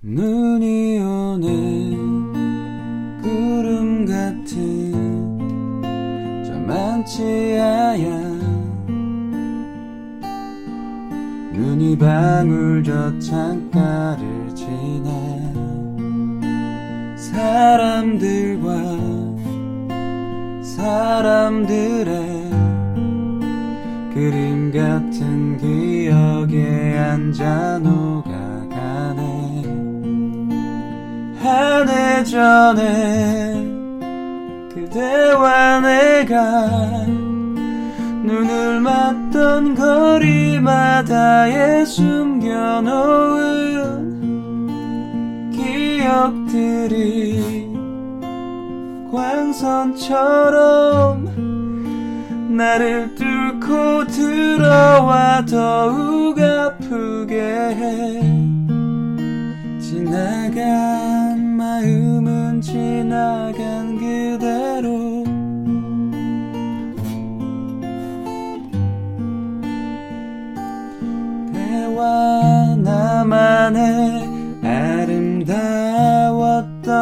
눈이 오는 구름 같은 저 만치 하얀 눈이 방울 저 창가를 지나 사람들과 사람들의 그림 같은 기억에 앉아 녹아 한해 전에 그대와 내가 눈을 맞던 거리마다에 숨겨놓은 기억들이 광선처럼 나를 뚫고 들어와 더욱 아프게 해 지나간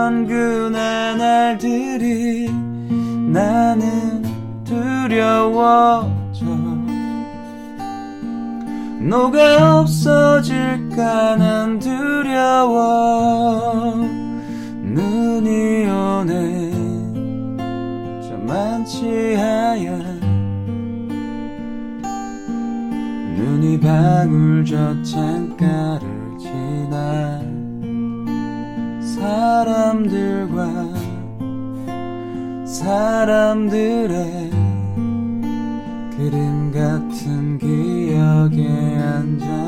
그날 날들이 나는 두려워져. 너가 없어질까 난 두려워. 눈이 오네. 저 만치 하얀 눈이 방울 저 창가를 지나 사람들과 사람들의 그림 같은 기억에 앉아 놓